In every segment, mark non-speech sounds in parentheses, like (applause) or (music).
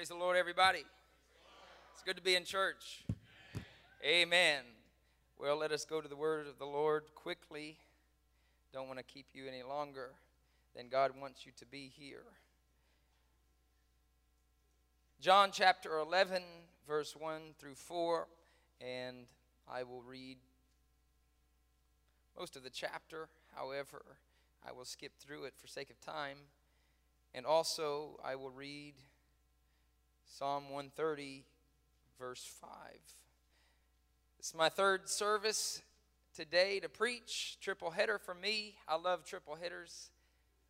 Praise the Lord, everybody. It's good to be in church. Amen. Well, let us go to the word of the Lord quickly. Don't want to keep you any longer than God wants you to be here. John chapter 11, verse 1 through 4, and I will read most of the chapter. However, I will skip through it for sake of time. And also, I will read Psalm 130, verse 5. It's my third service today to preach. Triple header for me. I love triple headers.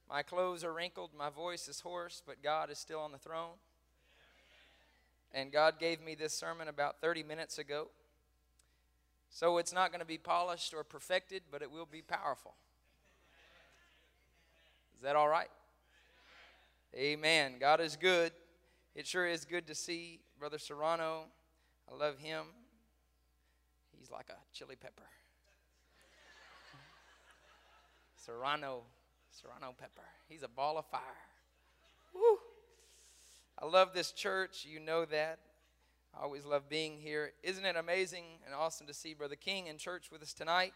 My clothes are wrinkled, my voice is hoarse, but God is still on the throne. And God gave me this sermon about 30 minutes ago. So it's not going to be polished or perfected, but it will be powerful. Is that all right? Amen. God is good. It sure is good to see Brother Serrano. I love him. He's like a chili pepper. Serrano, Serrano pepper. He's a ball of fire. Woo. I love this church. You know that. I always love being here. Isn't it amazing and awesome to see Brother King in church with us tonight?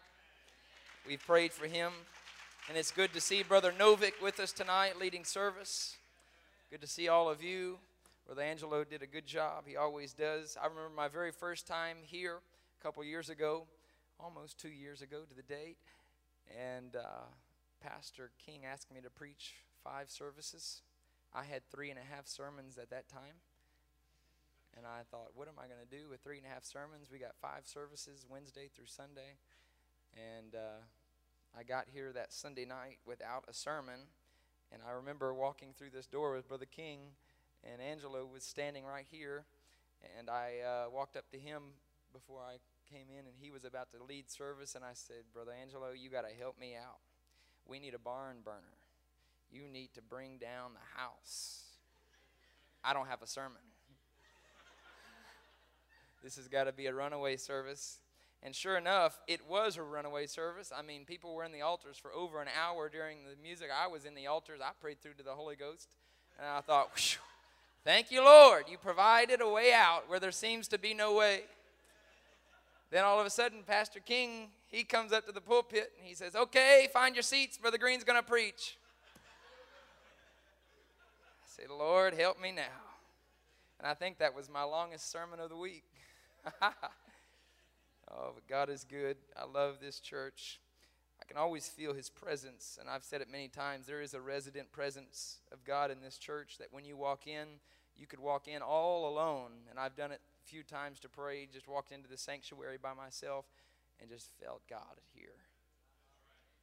We've prayed for him. And it's good to see Brother Novick with us tonight leading service. Good to see all of you. Brother Angelo did a good job. He always does. I remember my very first time here a couple years ago, almost two years ago to the date. And uh, Pastor King asked me to preach five services. I had three and a half sermons at that time. And I thought, what am I going to do with three and a half sermons? We got five services Wednesday through Sunday. And uh, I got here that Sunday night without a sermon. And I remember walking through this door with Brother King, and Angelo was standing right here. And I uh, walked up to him before I came in, and he was about to lead service. And I said, Brother Angelo, you got to help me out. We need a barn burner. You need to bring down the house. I don't have a sermon. this has got to be a runaway service. And sure enough, it was a runaway service. I mean, people were in the altars for over an hour during the music. I was in the altars. I prayed through to the Holy Ghost. And I thought, thank you, Lord. You provided a way out where there seems to be no way. Then all of a sudden, Pastor King, he comes up to the pulpit and he says, Okay, find your seats. Brother Green's going to preach. I say, Lord, help me now. And I think that was my longest sermon of the week. (laughs) Oh, but God is good. I love this church. I can always feel His presence, and I've said it many times. There is a resident presence of God in this church that when you walk in, you could walk in all alone. And I've done it a few times to pray, just walked into the sanctuary by myself and just felt God here.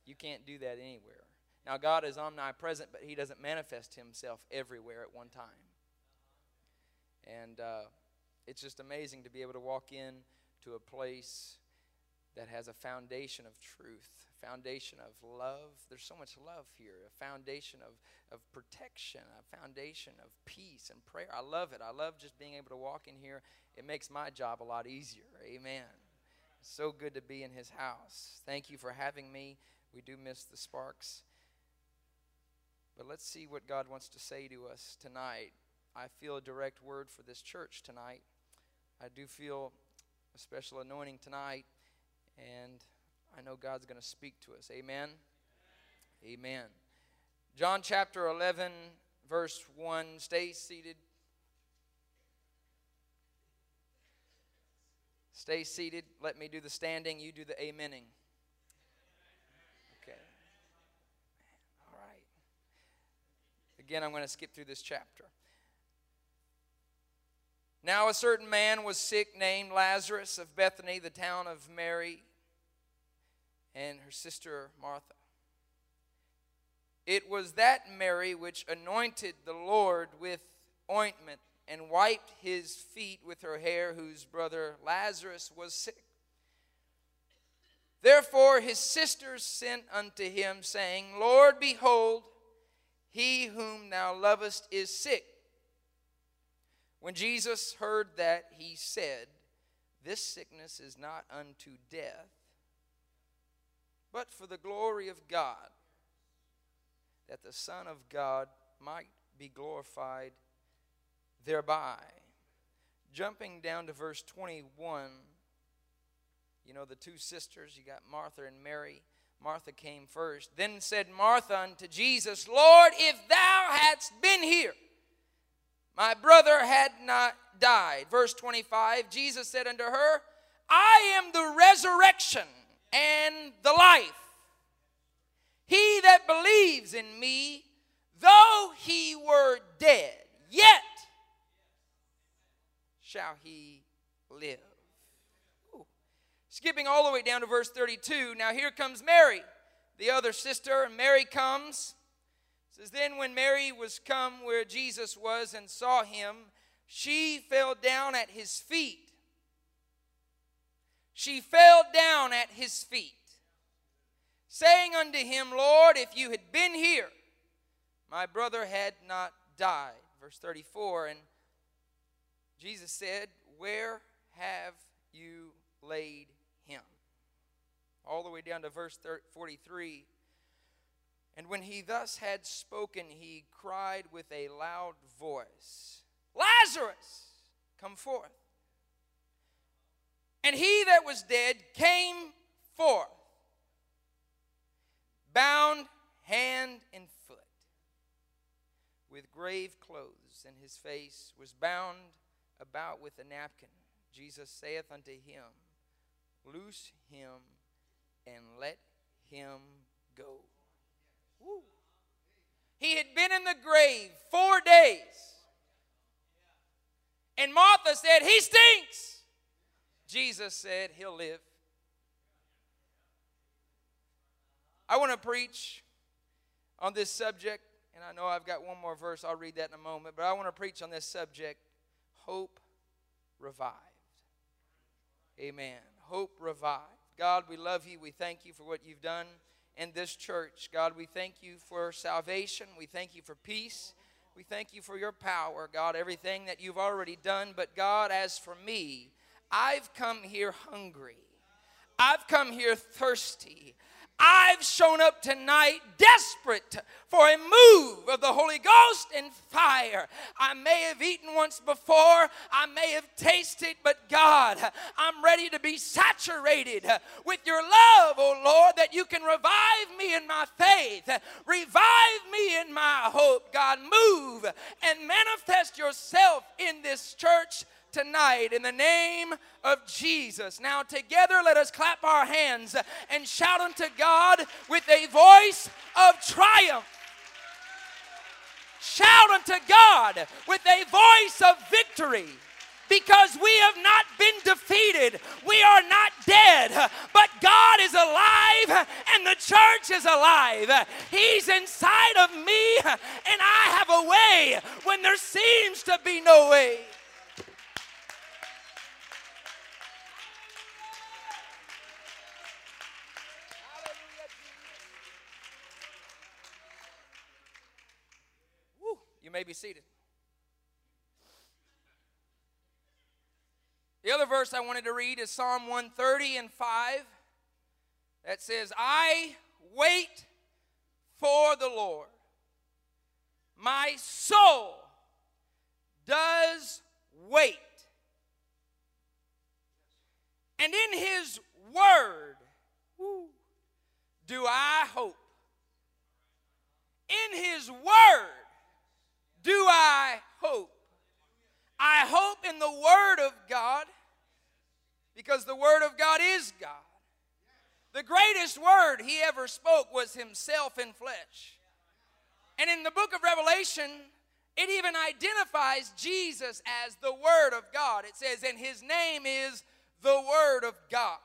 You can't do that anywhere. Now, God is omnipresent, but He doesn't manifest Himself everywhere at one time. And uh, it's just amazing to be able to walk in to a place that has a foundation of truth, foundation of love. There's so much love here, a foundation of, of protection, a foundation of peace and prayer. I love it. I love just being able to walk in here. It makes my job a lot easier. Amen. so good to be in his house. Thank you for having me. We do miss the sparks. But let's see what God wants to say to us tonight. I feel a direct word for this church tonight. I do feel a special anointing tonight, and I know God's going to speak to us. Amen? Amen. John chapter 11, verse 1. Stay seated. Stay seated. Let me do the standing. You do the amening. Okay. All right. Again, I'm going to skip through this chapter. Now, a certain man was sick named Lazarus of Bethany, the town of Mary and her sister Martha. It was that Mary which anointed the Lord with ointment and wiped his feet with her hair, whose brother Lazarus was sick. Therefore his sisters sent unto him, saying, Lord, behold, he whom thou lovest is sick. When Jesus heard that, he said, This sickness is not unto death, but for the glory of God, that the Son of God might be glorified thereby. Jumping down to verse 21, you know, the two sisters, you got Martha and Mary. Martha came first. Then said Martha unto Jesus, Lord, if thou hadst been here, my brother had not died. Verse 25, Jesus said unto her, I am the resurrection and the life. He that believes in me, though he were dead, yet shall he live. Ooh. Skipping all the way down to verse 32. Now here comes Mary, the other sister, and Mary comes. It says, Then when Mary was come where Jesus was and saw him, she fell down at his feet. She fell down at his feet, saying unto him, Lord, if you had been here, my brother had not died. Verse 34, and Jesus said, Where have you laid him? All the way down to verse 43. And when he thus had spoken, he cried with a loud voice, Lazarus, come forth. And he that was dead came forth, bound hand and foot, with grave clothes, and his face was bound about with a napkin. Jesus saith unto him, Loose him and let him go. Woo. He had been in the grave four days. And Martha said, He stinks. Jesus said, He'll live. I want to preach on this subject, and I know I've got one more verse. I'll read that in a moment, but I want to preach on this subject hope revived. Amen. Hope revived. God, we love you. We thank you for what you've done in this church. God, we thank you for salvation. We thank you for peace. We thank you for your power, God, everything that you've already done. But God, as for me, I've come here hungry. I've come here thirsty. I've shown up tonight desperate for a move of the Holy Ghost and fire. I may have eaten once before, I may have tasted, but God, I'm ready to be saturated with your love, oh Lord, that you can revive me in my faith, revive me in my hope. God, move and manifest yourself in this church tonight in the name of Jesus. Now, together, let us clap our hands and shout unto God with a voice of triumph. Shout unto God with a voice of victory because we have not been defeated. We are not dead, but God is alive and the church is alive. He's inside of me, and I have a way when there seems to be no way. May be seated. The other verse I wanted to read is Psalm 130 and 5 that says, I wait for the Lord. My soul does wait. And in his word do I hope. In his word do I hope? I hope in the Word of God because the Word of God is God. The greatest word he ever spoke was himself in flesh. And in the book of Revelation, it even identifies Jesus as the Word of God. It says, and his name is the Word of God.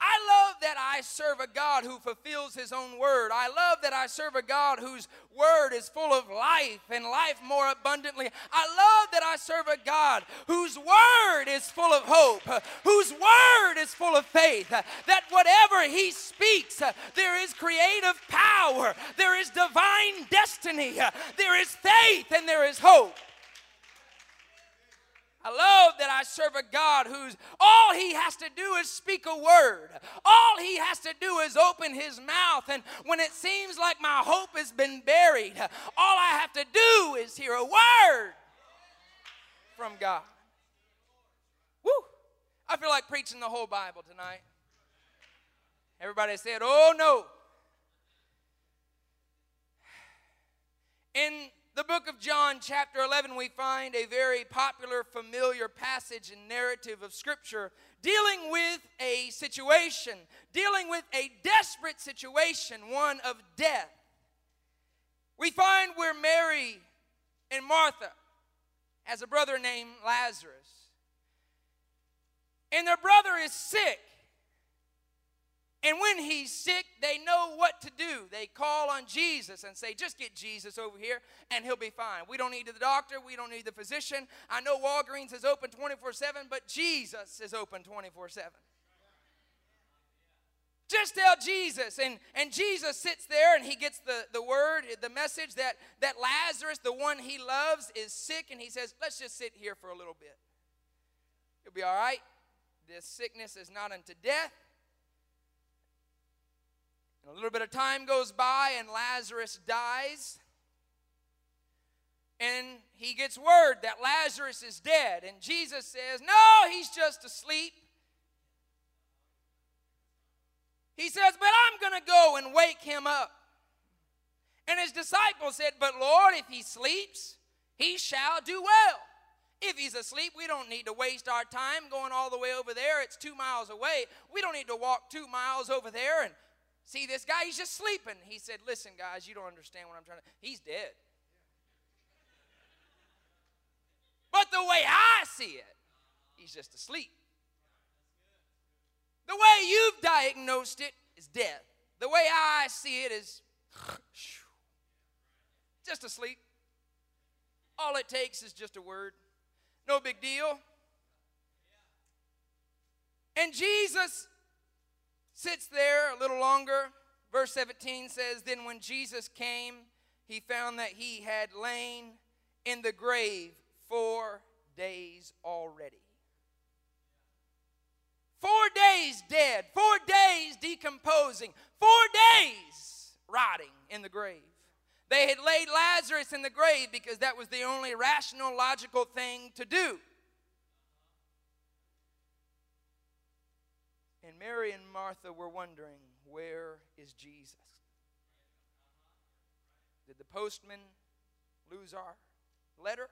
I love that I serve a God who fulfills his own word. I love that I serve a God whose word is full of life and life more abundantly. I love that I serve a God whose word is full of hope, whose word is full of faith, that whatever he speaks, there is creative power, there is divine destiny, there is faith, and there is hope. I love that I serve a God who's all he has to do is speak a word. All he has to do is open his mouth. And when it seems like my hope has been buried, all I have to do is hear a word. from God. Woo! I feel like preaching the whole Bible tonight. Everybody said, Oh no. In the book of John, chapter 11, we find a very popular, familiar passage and narrative of Scripture dealing with a situation, dealing with a desperate situation, one of death. We find where Mary and Martha has a brother named Lazarus. And their brother is sick. And when he's sick, they know what to do. They call on Jesus and say, just get Jesus over here and he'll be fine. We don't need the doctor, we don't need the physician. I know Walgreens is open 24 7, but Jesus is open 24 7. Just tell Jesus. And, and Jesus sits there and he gets the, the word, the message that, that Lazarus, the one he loves, is sick. And he says, Let's just sit here for a little bit. It'll be all right. This sickness is not unto death a little bit of time goes by, and Lazarus dies. And he gets word that Lazarus is dead. And Jesus says, No, he's just asleep. He says, But I'm going to go and wake him up. And his disciples said, But Lord, if he sleeps, he shall do well. If he's asleep, we don't need to waste our time going all the way over there. It's two miles away. We don't need to walk two miles over there and See, this guy, he's just sleeping. He said, Listen, guys, you don't understand what I'm trying to. He's dead. But the way I see it, he's just asleep. The way you've diagnosed it is death. The way I see it is (sighs) just asleep. All it takes is just a word. No big deal. And Jesus sits there a little longer. Verse 17 says, Then when Jesus came, he found that he had lain in the grave four days already. Four days dead, four days decomposing, four days rotting in the grave. They had laid Lazarus in the grave because that was the only rational, logical thing to do. And Mary and Martha were wondering, where is Jesus? Did the postman lose our letter?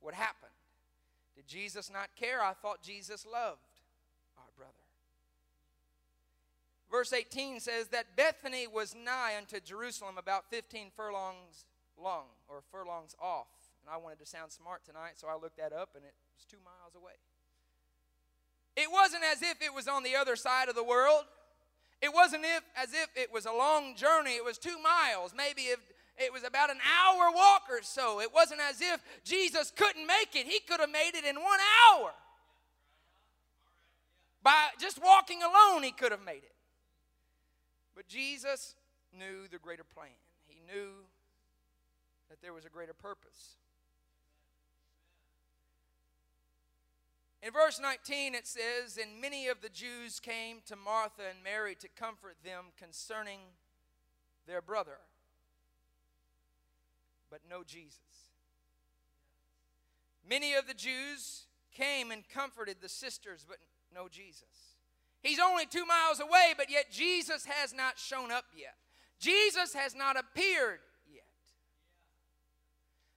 What happened? Did Jesus not care? I thought Jesus loved our brother. Verse 18 says that Bethany was nigh unto Jerusalem, about 15 furlongs long, or furlongs off. And I wanted to sound smart tonight, so I looked that up, and it was two miles away. It wasn't as if it was on the other side of the world. It wasn't if, as if it was a long journey. It was two miles, maybe if it was about an hour walk or so. It wasn't as if Jesus couldn't make it. He could have made it in one hour. By just walking alone, he could have made it. But Jesus knew the greater plan. He knew that there was a greater purpose. In verse 19, it says, And many of the Jews came to Martha and Mary to comfort them concerning their brother, but no Jesus. Many of the Jews came and comforted the sisters, but no Jesus. He's only two miles away, but yet Jesus has not shown up yet. Jesus has not appeared yet.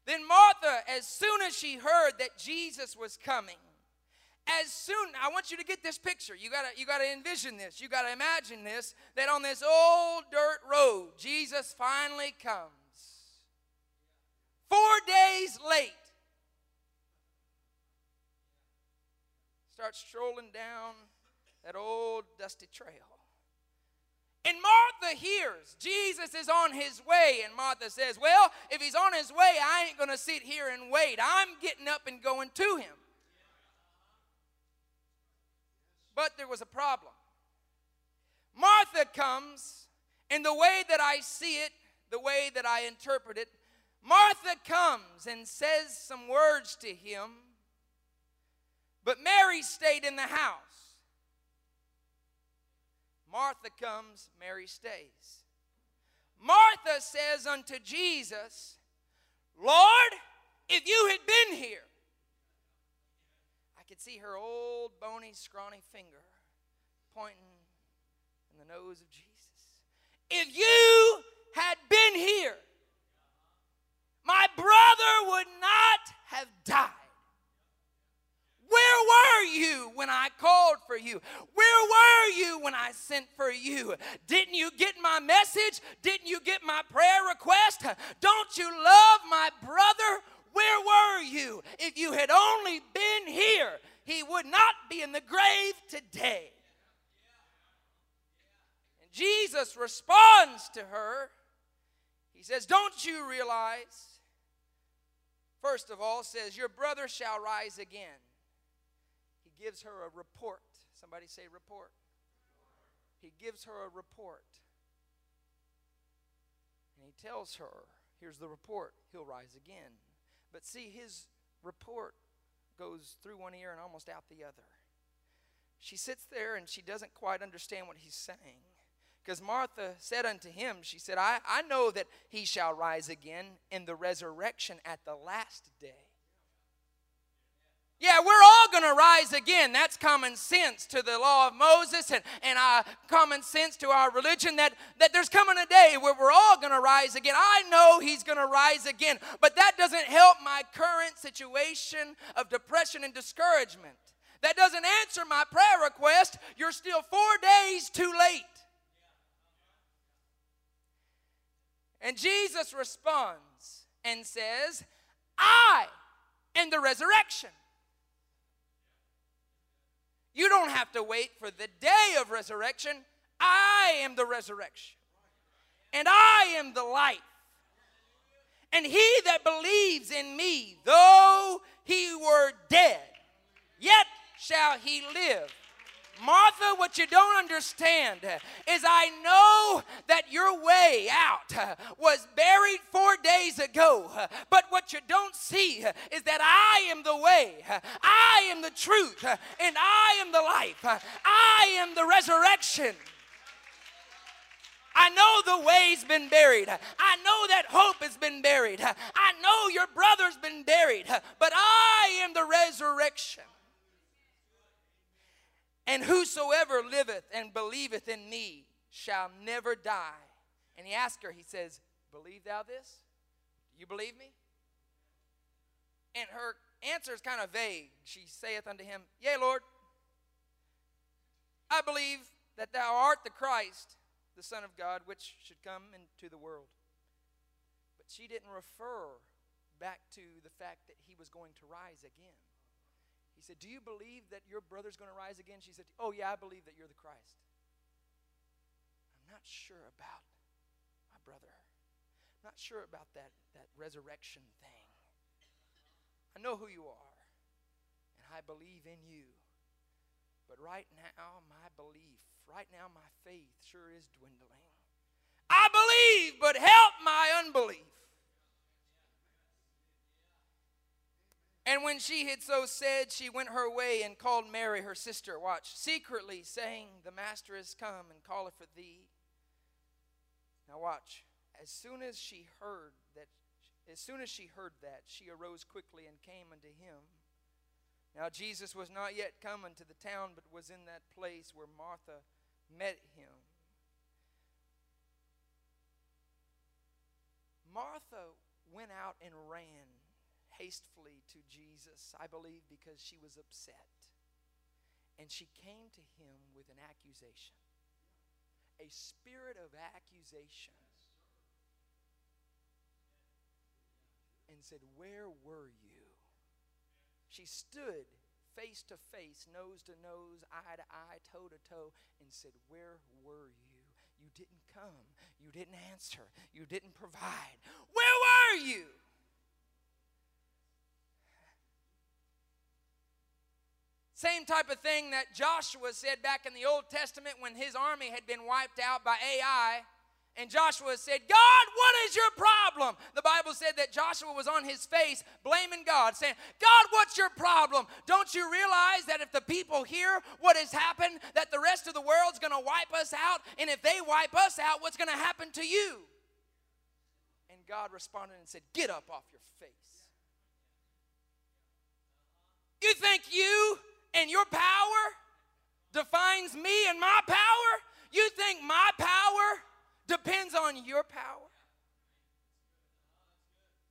Then Martha, as soon as she heard that Jesus was coming, as soon i want you to get this picture. You gotta you gotta envision this. You gotta imagine this that on this old dirt road jesus finally comes. Four days late. Starts strolling down that old dusty trail. And Martha hears Jesus is on his way, and Martha says, Well, if he's on his way, I ain't gonna sit here and wait. I'm getting up and going to him. But there was a problem. Martha comes, and the way that I see it, the way that I interpret it, Martha comes and says some words to him, but Mary stayed in the house. Martha comes, Mary stays. Martha says unto Jesus, Lord, if you had been here, see her old, bony, scrawny finger pointing in the nose of Jesus. If you had been here, my brother would not have died. Where were you when I called for you? Where were you when I sent for you? Didn't you get my message? Didn't you get my prayer request? Don't you love my brother? Where were you? If you had only been here, he would not be in the grave today. And Jesus responds to her. He says, Don't you realize? First of all, says, Your brother shall rise again. He gives her a report. Somebody say, report. He gives her a report. And he tells her, Here's the report. He'll rise again. But see, his report goes through one ear and almost out the other. She sits there and she doesn't quite understand what he's saying. Because Martha said unto him, She said, I, I know that he shall rise again in the resurrection at the last day. Yeah, we're all going to rise again. That's common sense to the law of Moses and, and uh, common sense to our religion that, that there's coming a day where we're all going to rise again. I know he's going to rise again, but that doesn't help my current situation of depression and discouragement. That doesn't answer my prayer request. You're still four days too late. And Jesus responds and says, I am the resurrection. You don't have to wait for the day of resurrection. I am the resurrection. And I am the life. And he that believes in me, though he were dead, yet shall he live. Martha, what you don't understand is I know that your way out was buried four days ago. But what you don't see is that I am the way, I am the truth, and I am the life. I am the resurrection. I know the way's been buried. I know that hope has been buried. I know your brother's been buried. But I am the resurrection. And whosoever liveth and believeth in me shall never die. And he asked her, he says, Believe thou this? You believe me? And her answer is kind of vague. She saith unto him, Yea, Lord, I believe that thou art the Christ, the Son of God, which should come into the world. But she didn't refer back to the fact that he was going to rise again. He said, Do you believe that your brother's going to rise again? She said, Oh, yeah, I believe that you're the Christ. I'm not sure about my brother. I'm not sure about that, that resurrection thing. I know who you are, and I believe in you. But right now, my belief, right now, my faith sure is dwindling. I believe, but help my unbelief. And when she had so said, she went her way and called Mary, her sister, watch, secretly, saying, The master is come and calleth for thee. Now watch. As soon as she heard that, as soon as she heard that, she arose quickly and came unto him. Now Jesus was not yet come unto the town, but was in that place where Martha met him. Martha went out and ran hastily to Jesus, I believe because she was upset. And she came to him with an accusation a spirit of accusation. And said, Where were you? She stood face to face, nose to nose, eye to eye, toe to toe, and said, Where were you? You didn't come. You didn't answer. You didn't provide. Where were you? Same type of thing that Joshua said back in the Old Testament when his army had been wiped out by Ai. And Joshua said, God, what is your problem? The Bible said that Joshua was on his face blaming God, saying, God, what's your problem? Don't you realize that if the people hear what has happened, that the rest of the world's going to wipe us out? And if they wipe us out, what's going to happen to you? And God responded and said, Get up off your face. You think you and your power defines me and my power? You think my power depends on your power?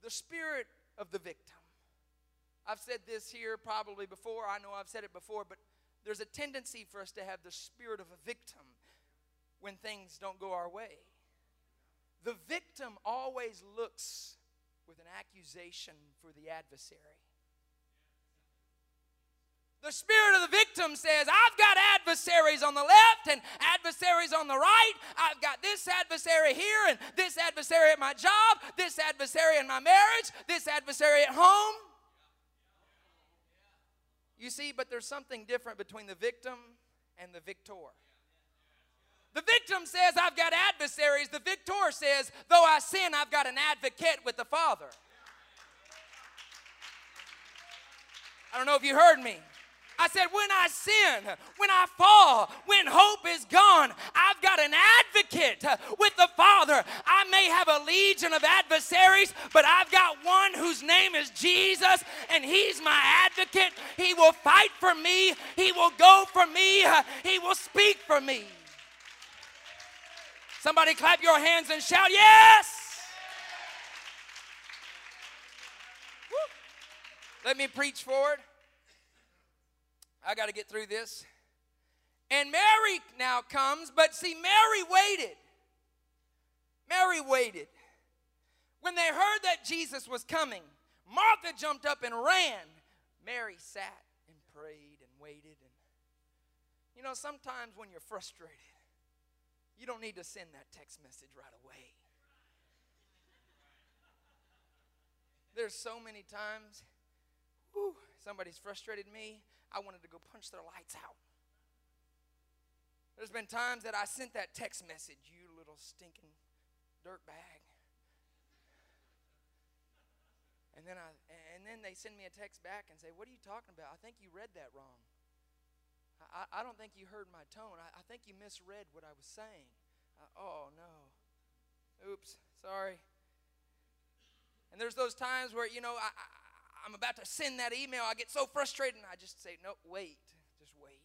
The spirit of the victim. I've said this here probably before. I know I've said it before, but there's a tendency for us to have the spirit of a victim when things don't go our way. The victim always looks with an accusation for the adversary. The spirit of the victim says, I've got adversaries on the left and adversaries on the right. I've got this adversary here and this adversary at my job, this adversary in my marriage, this adversary at home. You see, but there's something different between the victim and the victor. The victim says, I've got adversaries. The victor says, though I sin, I've got an advocate with the Father. I don't know if you heard me. I said, when I sin, when I fall, when hope is gone, I've got an advocate with the Father. I may have a legion of adversaries, but I've got one whose name is Jesus, and He's my advocate. He will fight for me, He will go for me, He will speak for me. Somebody clap your hands and shout, Yes! Let me preach forward. I got to get through this. And Mary now comes, but see, Mary waited. Mary waited. When they heard that Jesus was coming, Martha jumped up and ran. Mary sat and prayed and waited. And you know, sometimes when you're frustrated, you don't need to send that text message right away. There's so many times, whew, somebody's frustrated me. I wanted to go punch their lights out. There's been times that I sent that text message, you little stinking dirt bag. And then I and then they send me a text back and say, What are you talking about? I think you read that wrong. I, I don't think you heard my tone. I, I think you misread what I was saying. Oh no. Oops, sorry. And there's those times where, you know, I, I'm about to send that email. I get so frustrated and I just say, no, wait. Just wait.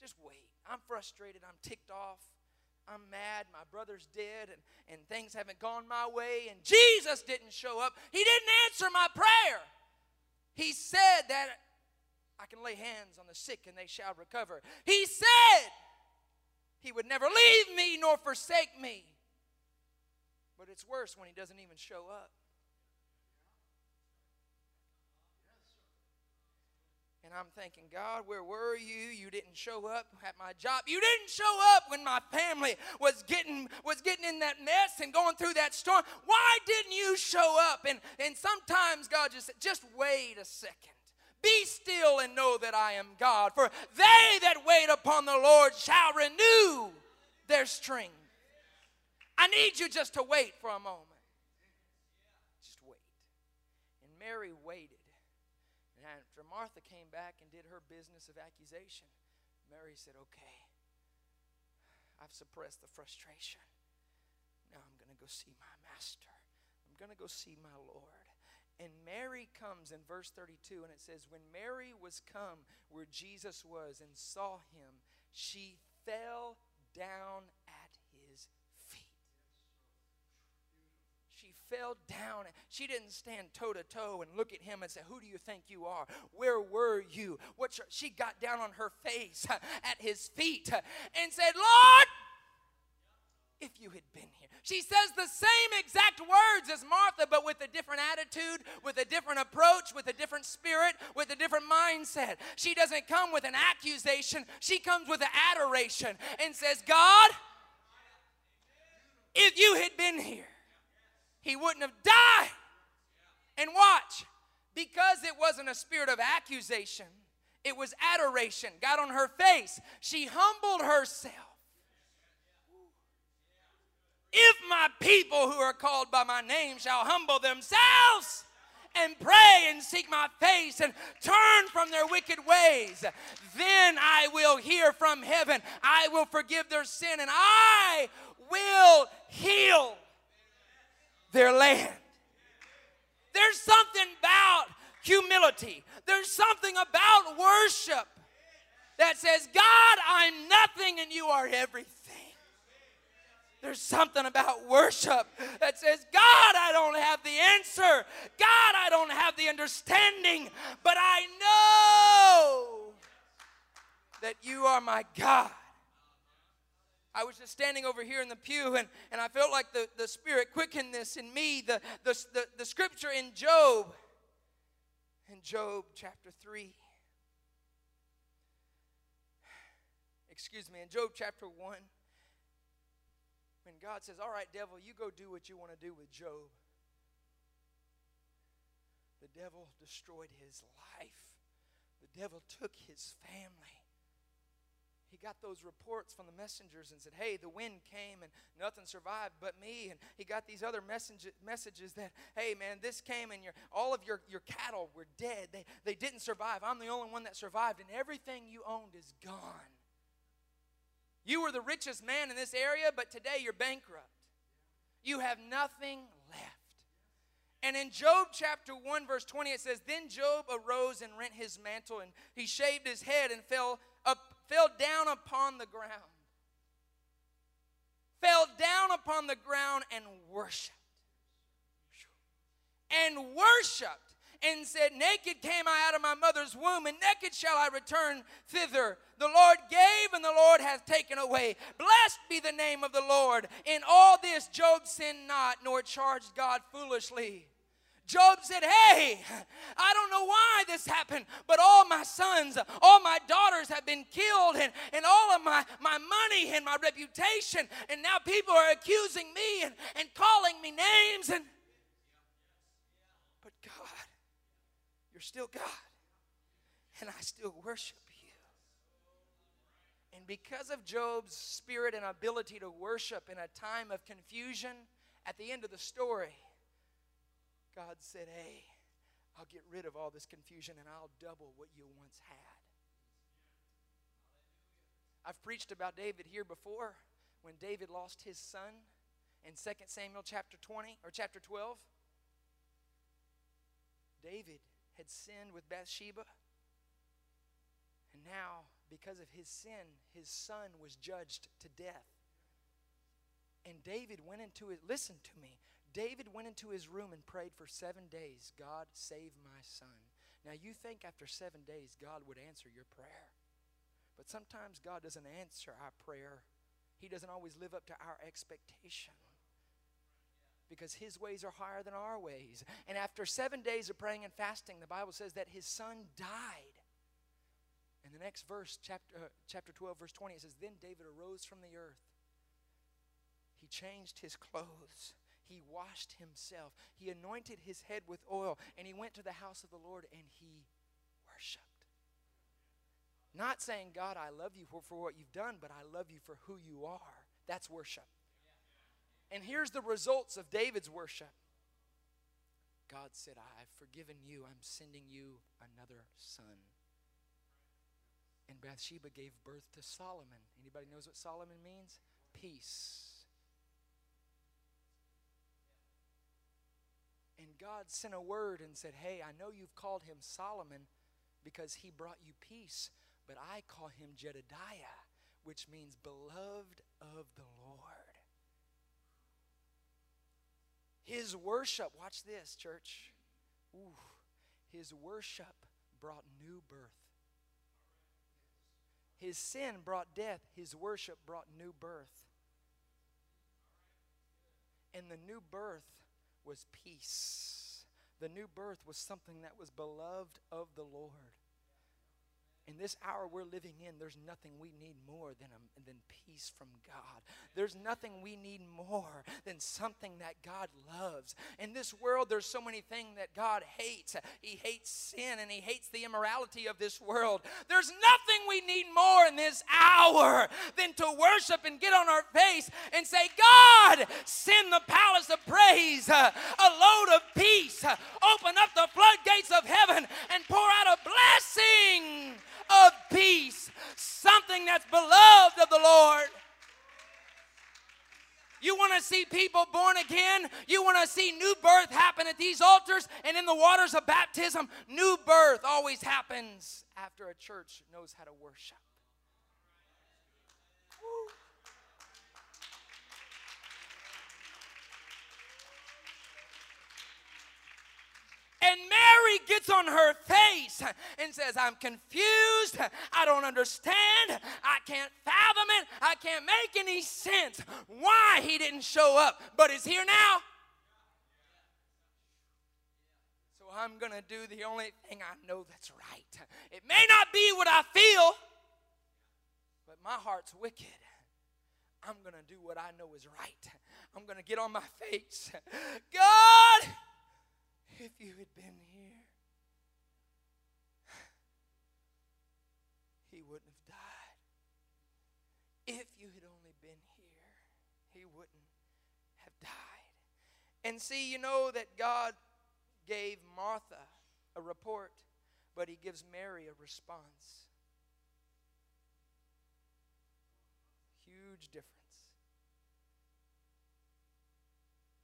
Just wait. I'm frustrated. I'm ticked off. I'm mad. My brother's dead and, and things haven't gone my way and Jesus didn't show up. He didn't answer my prayer. He said that I can lay hands on the sick and they shall recover. He said he would never leave me nor forsake me. But it's worse when he doesn't even show up. And I'm thinking, God, where were you? You didn't show up at my job. You didn't show up when my family was getting was getting in that mess and going through that storm. Why didn't you show up? And and sometimes God just said, just wait a second. Be still and know that I am God. For they that wait upon the Lord shall renew their strength. I need you just to wait for a moment. Just wait. And Mary waited. Martha came back and did her business of accusation, Mary said, Okay, I've suppressed the frustration. Now I'm going to go see my master. I'm going to go see my Lord. And Mary comes in verse 32, and it says, When Mary was come where Jesus was and saw him, she fell down fell down. She didn't stand toe to toe and look at him and say, Who do you think you are? Where were you? What she got down on her face (laughs) at his feet and said, Lord, if you had been here. She says the same exact words as Martha, but with a different attitude, with a different approach, with a different spirit, with a different mindset. She doesn't come with an accusation, she comes with an adoration and says, God, if you had been here, he wouldn't have died. And watch, because it wasn't a spirit of accusation, it was adoration. Got on her face. She humbled herself. If my people who are called by my name shall humble themselves and pray and seek my face and turn from their wicked ways, then I will hear from heaven. I will forgive their sin and I will heal their land. There's something about humility, there's something about worship that says, God, I'm nothing and you are everything. There's something about worship that says, God, I don't have the answer. God, I don't have the understanding, but I know that you are my God. I was just standing over here in the pew and, and I felt like the, the Spirit quickened this in me. The, the, the, the scripture in Job, in Job chapter 3. Excuse me, in Job chapter 1, when God says, All right, devil, you go do what you want to do with Job. The devil destroyed his life, the devil took his family he got those reports from the messengers and said, Hey, the wind came and nothing survived but me. And he got these other message, messages that, Hey, man, this came and your, all of your, your cattle were dead. They, they didn't survive. I'm the only one that survived, and everything you owned is gone. You were the richest man in this area, but today you're bankrupt. You have nothing left. And in Job chapter 1, verse 20, it says, Then Job arose and rent his mantle, and he shaved his head and fell fell down upon the ground. Fell down upon the ground and worshiped. And worshiped and said, Naked came I out of my mother's womb, and naked shall I return thither. The Lord gave, and the Lord hath taken away. Blessed be the name of the Lord. In all this, Job sinned not, nor charged God foolishly. Job said, Hey, I don't know why this happened, but all my sons, all my daughters have been killed, and, and all of my, my money and my reputation, and now people are accusing me and, and calling me names. And but God, you're still God, and I still worship you. And because of Job's spirit and ability to worship in a time of confusion, at the end of the story, God said, Hey, I'll get rid of all this confusion and I'll double what you once had. I've preached about David here before when David lost his son in 2 Samuel chapter 20 or chapter 12. David had sinned with Bathsheba. And now, because of his sin, his son was judged to death. And David went into it. Listen to me. David went into his room and prayed for seven days God, save my son. Now, you think after seven days God would answer your prayer. But sometimes God doesn't answer our prayer, He doesn't always live up to our expectation. Because his ways are higher than our ways. And after seven days of praying and fasting, the Bible says that his son died. In the next verse, chapter, uh, chapter 12, verse 20, it says, Then David arose from the earth. He changed his clothes he washed himself. He anointed his head with oil, and he went to the house of the Lord and he worshiped. Not saying, God, I love you for, for what you've done, but I love you for who you are. That's worship. And here's the results of David's worship God said, I've forgiven you. I'm sending you another son. And Bathsheba gave birth to Solomon. Anybody knows what Solomon means? Peace. And God sent a word and said, Hey, I know you've called him Solomon because he brought you peace, but I call him Jedediah, which means beloved of the Lord. His worship, watch this, church. Ooh, his worship brought new birth. His sin brought death, his worship brought new birth. And the new birth was peace. The new birth was something that was beloved of the Lord. In this hour we're living in, there's nothing we need more than, a, than peace from God. There's nothing we need more than something that God loves. In this world, there's so many things that God hates. He hates sin and He hates the immorality of this world. There's nothing we need more in this hour than to worship and get on our face and say, God, send the palace of praise, a load of peace, open up the floodgates of heaven and pour out a blessing of peace, something that's beloved of the Lord. You want to see people born again? You want to see new birth happen at these altars and in the waters of baptism? New birth always happens after a church knows how to worship. Woo. And Mary gets on her face and says, I'm confused. I don't understand. I can't fathom it. I can't make any sense why he didn't show up, but is here now. So I'm going to do the only thing I know that's right. It may not be what I feel, but my heart's wicked. I'm going to do what I know is right. I'm going to get on my face. God! If you had been here, he wouldn't have died. If you had only been here, he wouldn't have died. And see, you know that God gave Martha a report, but he gives Mary a response. Huge difference.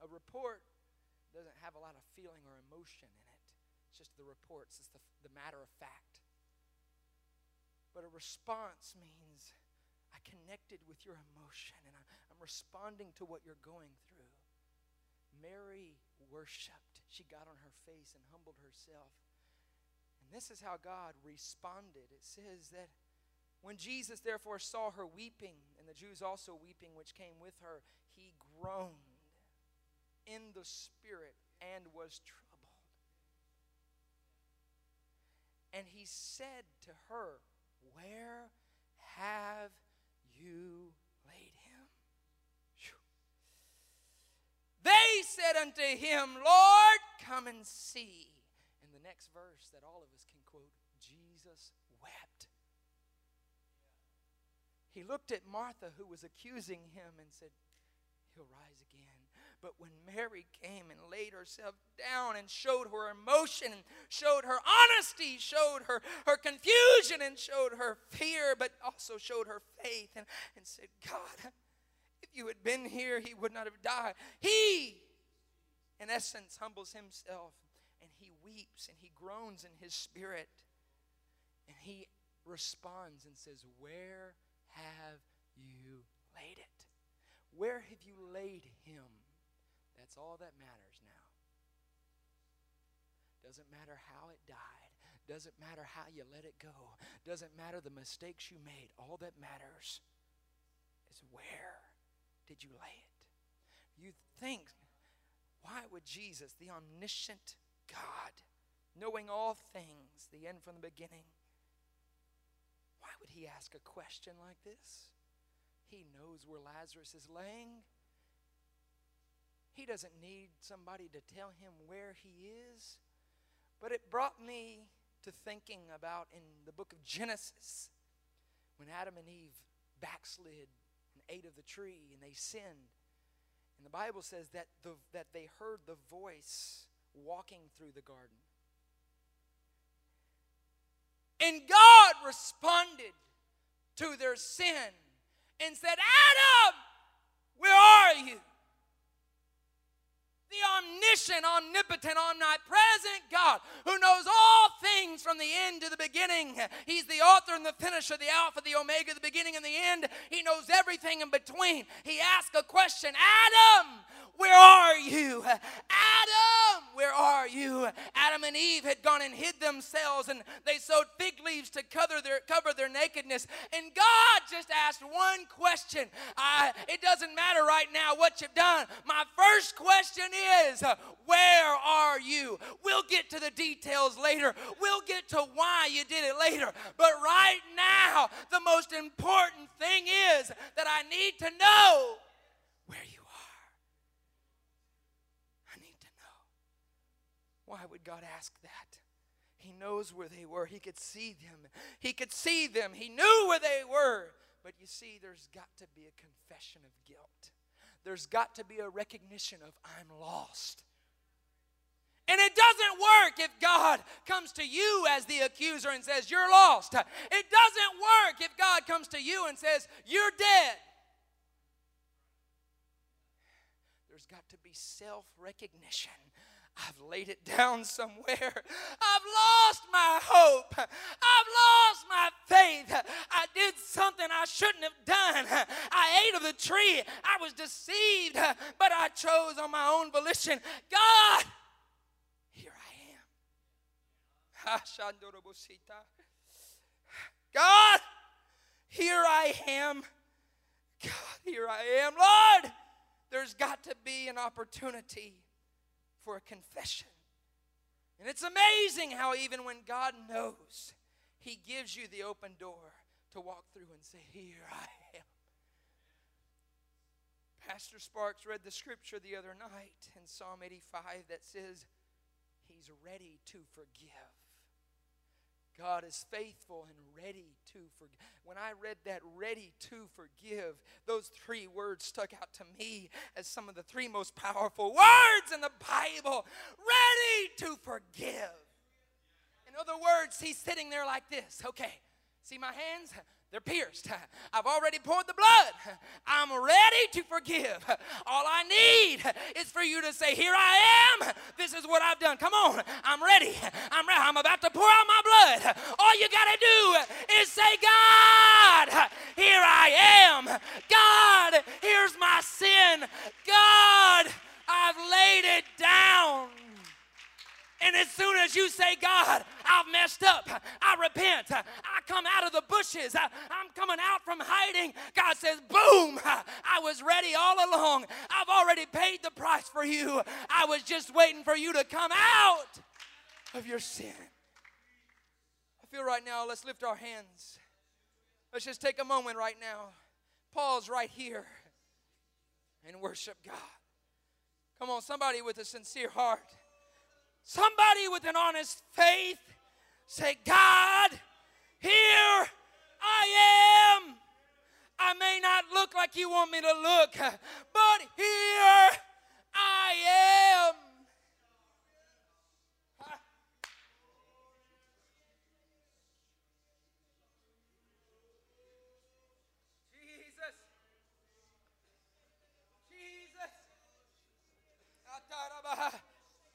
A report doesn't have a lot of feeling or emotion in it. It's just the reports, it's the, the matter of fact. But a response means I connected with your emotion and I, I'm responding to what you're going through. Mary worshiped. She got on her face and humbled herself. And this is how God responded. It says that when Jesus therefore saw her weeping, and the Jews also weeping, which came with her, he groaned in the spirit and was troubled. And he said to her, Where have you laid him? They said unto him, Lord, come and see. In the next verse that all of us can quote, Jesus wept. He looked at Martha, who was accusing him, and said, He'll rise again. But when Mary came and laid herself down and showed her emotion and showed her honesty, showed her, her confusion and showed her fear, but also showed her faith and, and said, God, if you had been here, he would not have died. He, in essence, humbles himself and he weeps and he groans in his spirit and he responds and says, Where have you laid it? Where have you laid him? That's all that matters now. Doesn't matter how it died. Doesn't matter how you let it go. Doesn't matter the mistakes you made. All that matters is where did you lay it? You think, why would Jesus, the omniscient God, knowing all things, the end from the beginning, why would he ask a question like this? He knows where Lazarus is laying. He doesn't need somebody to tell him where he is. But it brought me to thinking about in the book of Genesis when Adam and Eve backslid and ate of the tree and they sinned. And the Bible says that, the, that they heard the voice walking through the garden. And God responded to their sin and said, Adam, where are you? The omniscient, omnipotent, omnipresent God who knows all things from the end to the beginning. He's the author and the finisher, the Alpha, the Omega, the beginning and the end. He knows everything in between. He asked a question Adam, where are you? Adam, where are you? Adam and Eve had gone and hid themselves and they sewed fig leaves to cover their, cover their nakedness. And God just asked one question. I, it doesn't matter right now what you've done. My first question is, Where are you? We'll get to the details later. We'll get to why you did it later. But right now, the most important thing is that I need to know where you Why would God ask that? He knows where they were. He could see them. He could see them. He knew where they were. But you see, there's got to be a confession of guilt. There's got to be a recognition of, I'm lost. And it doesn't work if God comes to you as the accuser and says, You're lost. It doesn't work if God comes to you and says, You're dead. There's got to be self recognition I've laid it down somewhere. I've lost my hope. I've lost my faith. I did something I shouldn't have done. I ate of the tree. I was deceived, but I chose on my own volition. God, here I am. God, here I am. God, here I am. Lord, there's got to be an opportunity for a confession. And it's amazing how, even when God knows, He gives you the open door to walk through and say, Here I am. Pastor Sparks read the scripture the other night in Psalm 85 that says, He's ready to forgive. God is faithful and ready to forgive. When I read that, ready to forgive, those three words stuck out to me as some of the three most powerful words in the Bible. Ready to forgive. In other words, he's sitting there like this. Okay, see my hands? They're pierced. (laughs) I've already poured the blood. (laughs) I'm ready to forgive. (laughs) All I need is for you to say, Here I am. This is what I've done. Come on. I'm ready. I'm ready. I'm about to pour out my blood. All you got to do is say, God, here I am. God, here's my sin. God, I've laid it down. And as soon as you say, God, I've messed up, I repent, I come out of the bushes, I, am coming out from hiding, God says, boom, I was ready all along. I've already paid the price for you. I was just waiting for you to come out of your sin. I feel right now, let's lift our hands. Let's just take a moment right now. Pause right here and worship God. Come on, somebody with a sincere heart. Somebody with an honest faith say, God, here I am. I may not look like you want me to look, but here I am. Jesus. Jesus.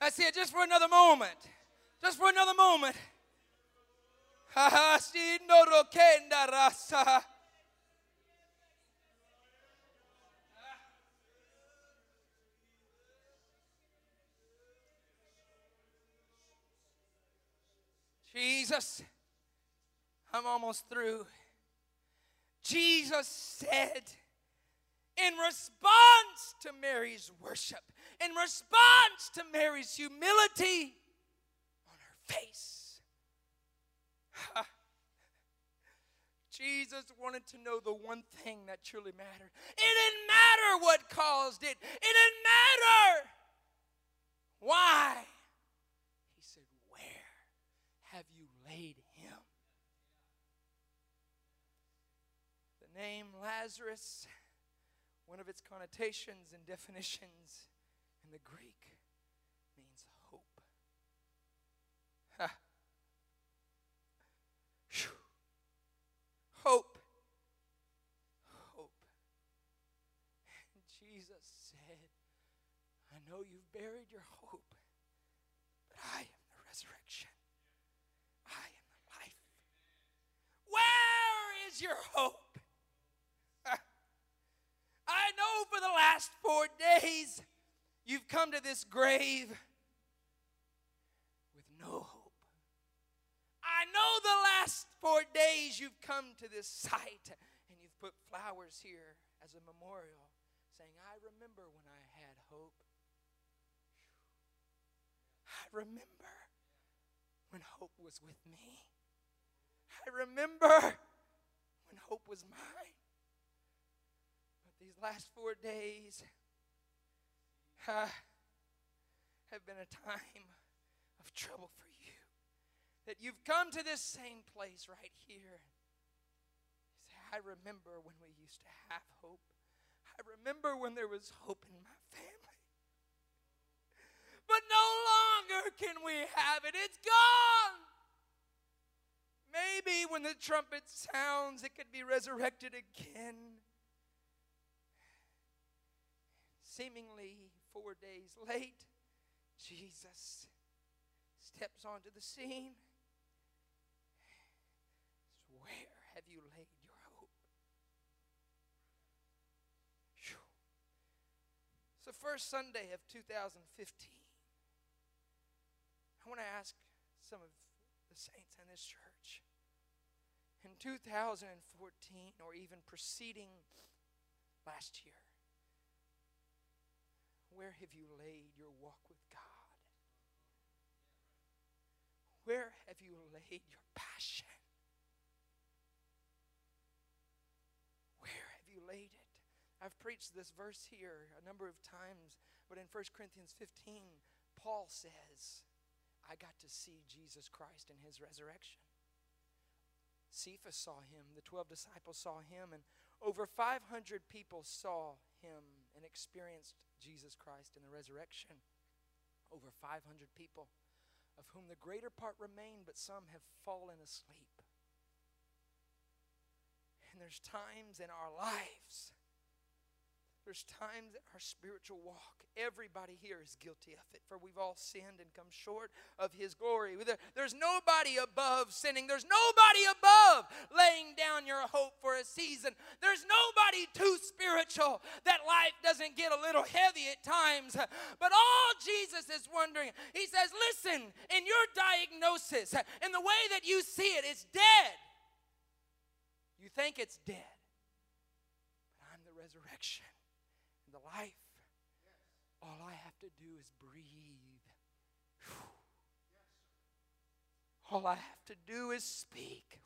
That's it, just for another moment. Just for another moment. (laughs) Jesus, I'm almost through. Jesus said, in response to Mary's worship, in response to Mary's humility on her face. (laughs) Jesus wanted to know the one thing that truly mattered. It didn't matter what caused it, it didn't matter. Why? He said, Where have you laid him? The name Lazarus, one of its connotations and definitions in the Greek means hope. Ha. Hope. Hope. And Jesus said, I know you've buried your hope, but I am the resurrection. I am the life. Where is your hope? (laughs) I know for the last four days You've come to this grave with no hope. I know the last four days you've come to this site and you've put flowers here as a memorial saying, I remember when I had hope. I remember when hope was with me. I remember when hope was mine. But these last four days, uh, have been a time of trouble for you. That you've come to this same place right here. Say, I remember when we used to have hope. I remember when there was hope in my family. But no longer can we have it. It's gone. Maybe when the trumpet sounds, it could be resurrected again. Seemingly four days late, Jesus steps onto the scene. Where have you laid your hope? So, first Sunday of 2015, I want to ask some of the saints in this church. In 2014, or even preceding last year, where have you laid your walk with God? Where have you laid your passion? Where have you laid it? I've preached this verse here a number of times, but in 1 Corinthians 15, Paul says, I got to see Jesus Christ in his resurrection. Cephas saw him, the 12 disciples saw him, and over 500 people saw him and experienced Jesus Christ in the resurrection. Over 500 people, of whom the greater part remain, but some have fallen asleep. And there's times in our lives there's times in our spiritual walk, everybody here is guilty of it, for we've all sinned and come short of His glory. There's nobody above sinning. There's nobody above laying down your hope for a season. There's nobody too spiritual that life doesn't get a little heavy at times. But all Jesus is wondering, He says, listen, in your diagnosis, in the way that you see it, it's dead. You think it's dead, but I'm the resurrection life. All I have to do is breathe. All I have to do is speak.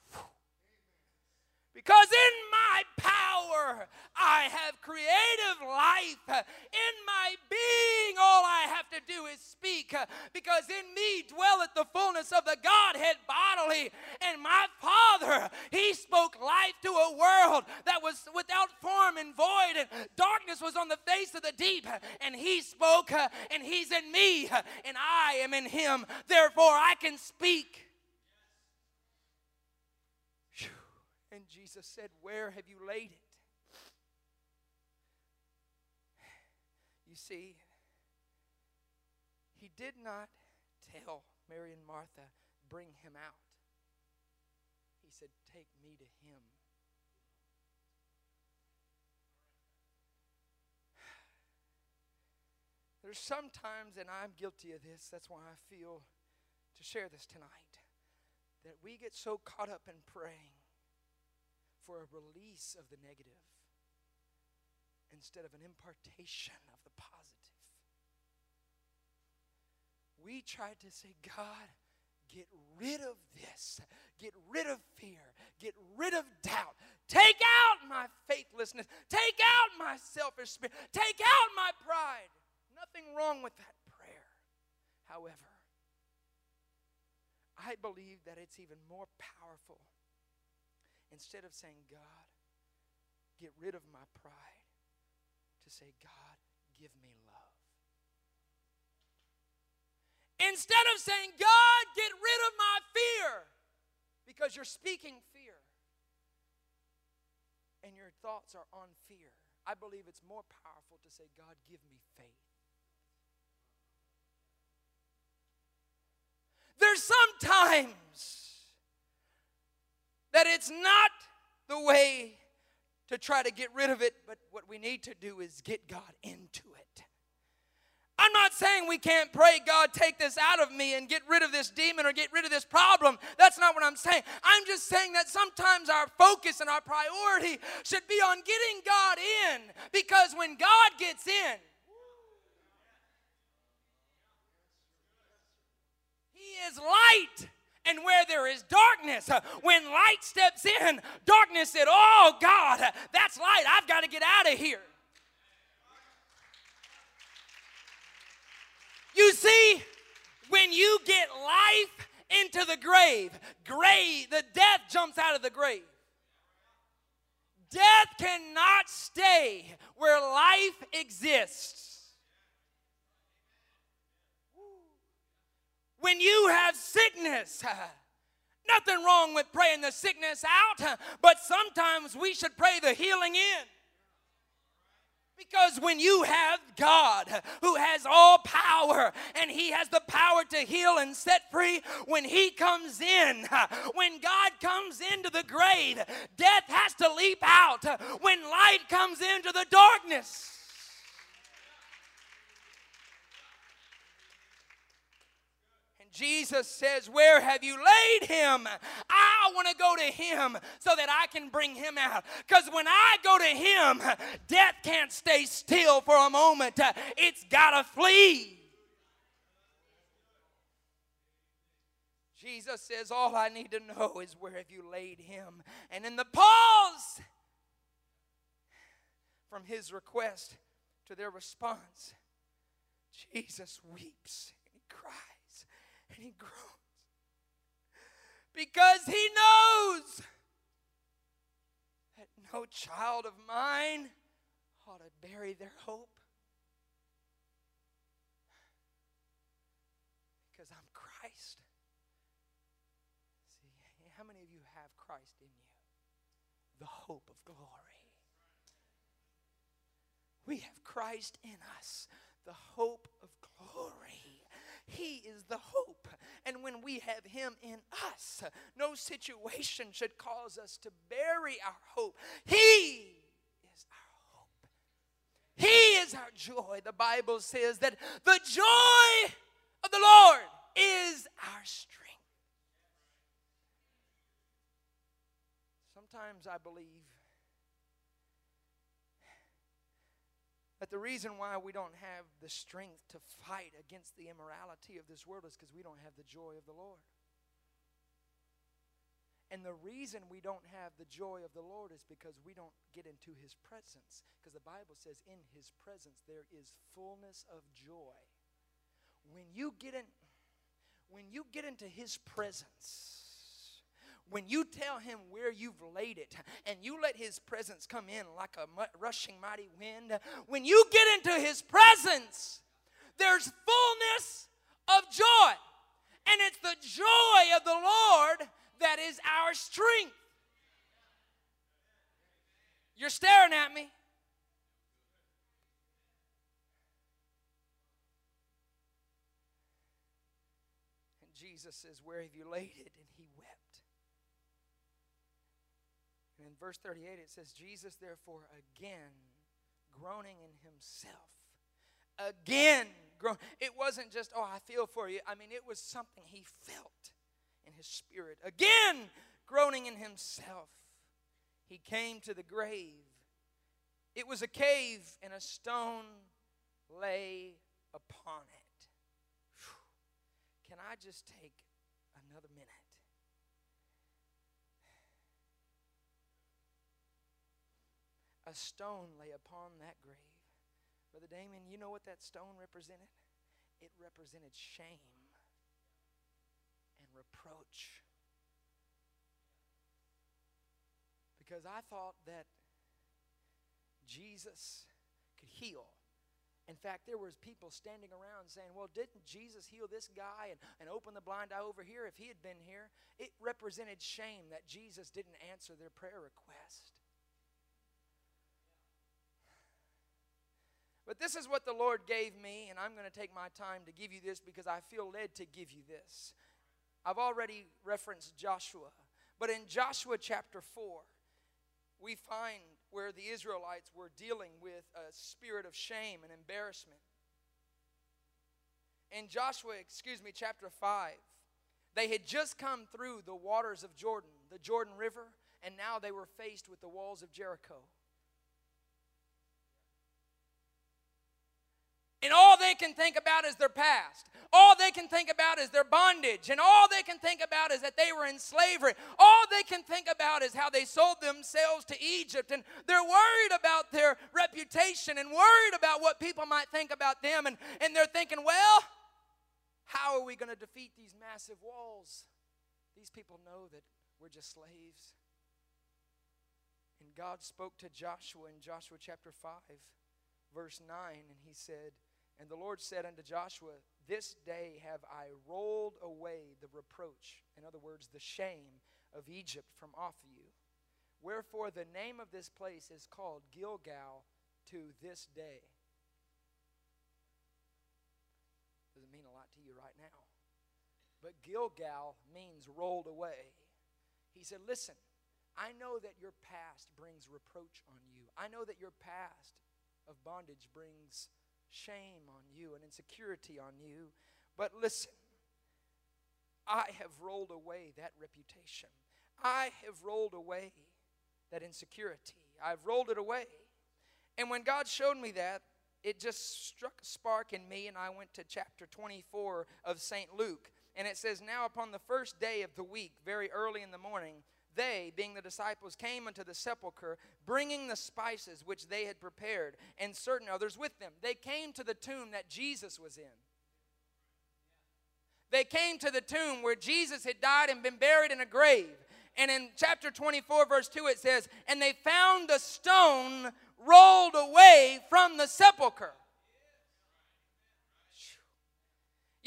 Because in my power, I have creative life. In my being, all I have to do is speak. Because in me dwelleth the fullness of the Godhead bodily. And my Father, He spoke life to a world that was without form and void, and darkness was on the face of the deep. And He spoke, and He's in me, and I am in Him. Therefore, I can speak. And Jesus said, Where have you laid it? You see, he did not tell Mary and Martha, Bring him out. He said, Take me to him. There's sometimes, and I'm guilty of this, that's why I feel to share this tonight, that we get so caught up in praying for a release of the negative instead of an impartation of the positive. We tried to say, God, get rid of this, get rid of fear, get rid of doubt. Take out my faithlessness, take out my selfish spirit, take out my pride. Nothing wrong with that prayer. However, I believe that it's even more powerful Instead of saying, God, get rid of my pride, to say, God, give me love. Instead of saying, God, get rid of my fear, because you're speaking fear and your thoughts are on fear. I believe it's more powerful to say, God, give me faith. There's sometimes that it's not the way to try to get rid of it, but what we need to do is get God into it. I'm not saying we can't pray, God, take this out of me and get rid of this demon or get rid of this problem. That's not what I'm saying. I'm just saying that sometimes our focus and our priority should be on getting God in because when God gets in, He is light. And where there is darkness, uh, when light steps in, darkness said, Oh God, that's light. I've got to get out of here. You see, when you get life into the grave, grave, the death jumps out of the grave. Death cannot stay where life exists. When you have sickness. (laughs) Nothing wrong with praying the sickness out, (laughs) but sometimes we should pray the healing in. Because when you have God (laughs) who has all power and He has the power to heal and set free, when He comes in, when God comes into the grave, death has to leap out. When light comes into the darkness, And Jesus says, Where have you laid him? I want to go to him so that I can bring him out. Because when I go to him, death can't stay still for a moment, it's got to flee. Jesus says, All I need to know is where have you laid him? And in the pause from his request to their response, Jesus weeps and cries and he (laughs) groans because he knows that no child of mine ought to bury their hope. Because I'm Christ. See, how many of you have Christ in you? The hope of glory. We have Christ in us, the hope of glory. He is the hope. And when we have Him in us, no situation should cause us to bury our hope. He is our hope. He is our joy. The Bible says that the joy of the Lord is our strength. Sometimes I believe that the reason why we don't have the strength to fight against the immorality of this world is because we don't have the joy of the Lord. And the reason we don't have the joy of the Lord is because we don't get into His presence. Because the Bible says, in His presence there is fullness of joy. When you get in, when you get into His presence, when you tell him where you've laid it and you let his presence come in like a rushing mighty wind, when you get into his presence, there's fullness of joy. And it's the joy of the Lord that is our strength. You're staring at me. And Jesus says, Where have you laid it? And he wept. And in verse 38, it says, Jesus, therefore, again, groaning in himself, again, groan. It wasn't just, oh, I feel for you. I mean, it was something he felt in his spirit. Again, groaning in himself, he came to the grave. It was a cave, and a stone lay upon it. Can I just take another minute? A stone lay upon that grave. Brother Damien, you know what that stone represented? It represented shame and reproach. Because I thought that Jesus could heal. In fact, there was people standing around saying, well, didn't Jesus heal this guy and, and open the blind eye over here if he had been here? It represented shame that Jesus didn't answer their prayer request. But this is what the Lord gave me, and I'm going to take my time to give you this because I feel led to give you this. I've already referenced Joshua, but in Joshua chapter 4, we find where the Israelites were dealing with a spirit of shame and embarrassment. In Joshua, excuse me, chapter 5, they had just come through the waters of Jordan, the Jordan River, and now they were faced with the walls of Jericho. And all they can think about is their past. All they can think about is their bondage. And all they can think about is that they were in slavery. All they can think about is how they sold themselves to Egypt. And they're worried about their reputation and worried about what people might think about them. And, and they're thinking, well, how are we going to defeat these massive walls? These people know that we're just slaves. And God spoke to Joshua in Joshua chapter 5, verse 9, and he said, and the Lord said unto Joshua, This day have I rolled away the reproach, in other words, the shame of Egypt from off you. Wherefore the name of this place is called Gilgal to this day. Doesn't mean a lot to you right now. But Gilgal means rolled away. He said, Listen, I know that your past brings reproach on you. I know that your past of bondage brings shame on you and insecurity on you. But listen, I have rolled away that reputation. I have rolled away that insecurity. I've rolled it away. And when God showed me that, it just struck a spark in me, and I went to chapter 24 of St. Luke. And it says, Now upon the first day of the week, very early in the morning, they, being the disciples, came unto the sepulchre, bringing the spices which they had prepared, and certain others with them. They came to the tomb that Jesus was in. They came to the tomb where Jesus had died and been buried in a grave. And in chapter 24, verse 2, it says, And they found the stone rolled away from the sepulchre.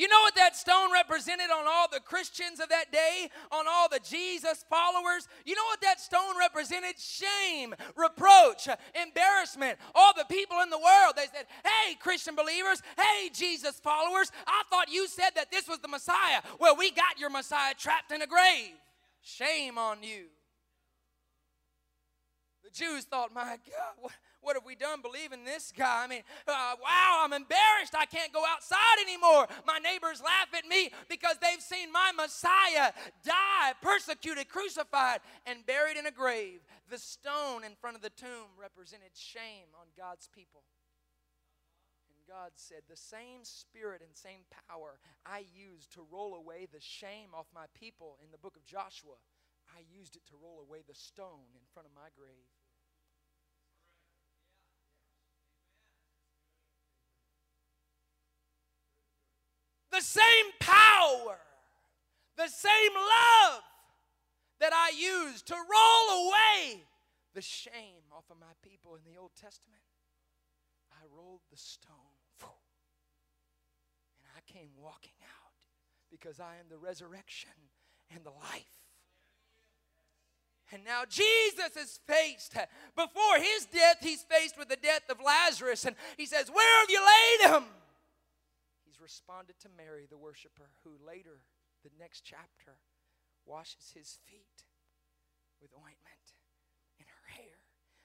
You know what that stone represented on all the Christians of that day, on all the Jesus followers? You know what that stone represented? Shame, reproach, embarrassment. All the people in the world, they said, Hey, Christian believers, hey, Jesus followers, I thought you said that this was the Messiah. Well, we got your Messiah trapped in a grave. Shame on you. The Jews thought, My God, what? What have we done believing this guy? I mean, uh, wow, I'm embarrassed. I can't go outside anymore. My neighbors laugh at me because they've seen my Messiah die, persecuted, crucified, and buried in a grave. The stone in front of the tomb represented shame on God's people. And God said, The same spirit and same power I used to roll away the shame off my people in the book of Joshua, I used it to roll away the stone in front of my grave. The same power, the same love that I used to roll away the shame off of my people in the Old Testament. I rolled the stone and I came walking out because I am the resurrection and the life. And now Jesus is faced, before his death, he's faced with the death of Lazarus. And he says, Where have you laid him? Responded to Mary, the worshiper, who later, the next chapter, washes his feet with ointment in her hair.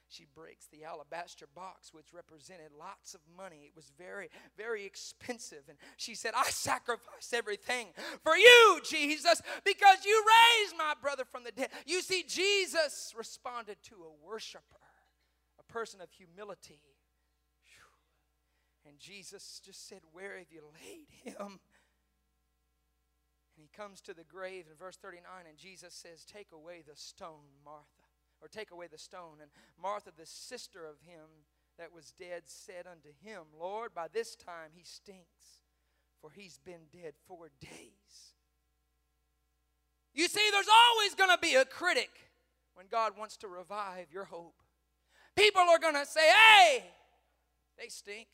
She breaks the alabaster box, which represented lots of money. It was very, very expensive. And she said, I sacrifice everything for you, Jesus, because you raised my brother from the dead. You see, Jesus responded to a worshiper, a person of humility and Jesus just said, Where have you laid him? And he comes to the grave in verse 39, and Jesus says, Take away the stone, Martha, or take away the stone. And Martha, the sister of him that was dead, said unto him, Lord, by this time he stinks, for he's been dead four days. You see, there's always going to be a critic when God wants to revive your hope. People are going to say, Hey, they stink.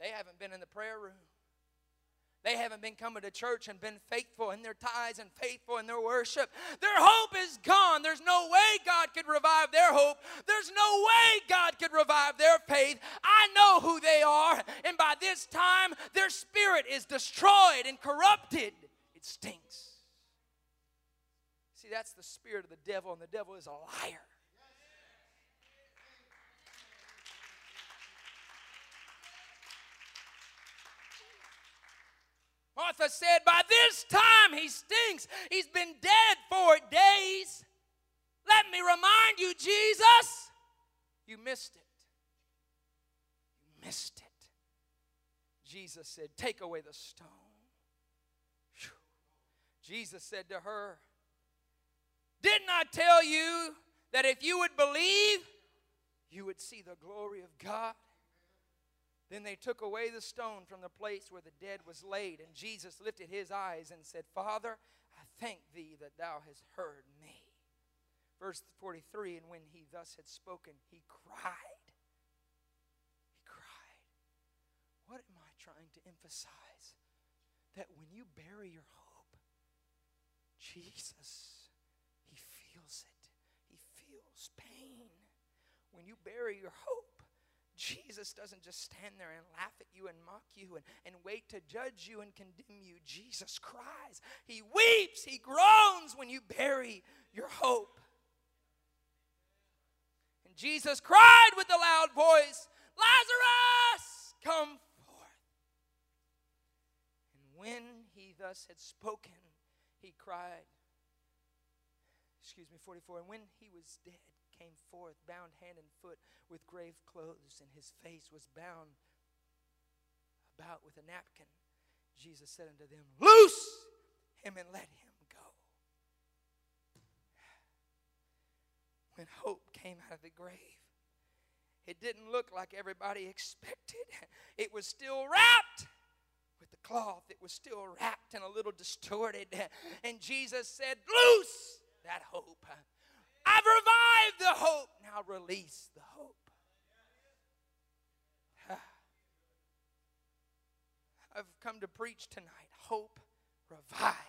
They haven't been in the prayer room. They haven't been coming to church and been faithful in their tithes and faithful in their worship. Their hope is gone. There's no way God could revive their hope. There's no way God could revive their faith. I know who they are, and by this time, their spirit is destroyed and corrupted. It stinks. See, that's the spirit of the devil, and the devil is a liar. Martha said, By this time he stinks. He's been dead for days. Let me remind you, Jesus, you missed it. You missed it. Jesus said, Take away the stone. Whew. Jesus said to her, Didn't I tell you that if you would believe, you would see the glory of God? Then they took away the stone from the place where the dead was laid, and Jesus lifted his eyes and said, Father, I thank thee that thou hast heard me. Verse 43 And when he thus had spoken, he cried. He cried. What am I trying to emphasize? That when you bury your hope, Jesus, he feels it. He feels pain. When you bury your hope, Jesus doesn't just stand there and laugh at you and mock you and, and wait to judge you and condemn you. Jesus cries. He weeps. He groans when you bury your hope. And Jesus cried with a loud voice, Lazarus, come forth. And when he thus had spoken, he cried, excuse me, 44, and when he was dead, came forth, bound hand and foot with grave clothes, and his face was bound about with a napkin. Jesus said unto them, Loose him and let him go. When hope came out of the grave, it didn't look like everybody expected. It was still wrapped with the cloth, it was still wrapped and a little distorted. And Jesus said, Loose that hope. I've revived the hope. Now release the hope. (sighs) I've come to preach tonight hope revived.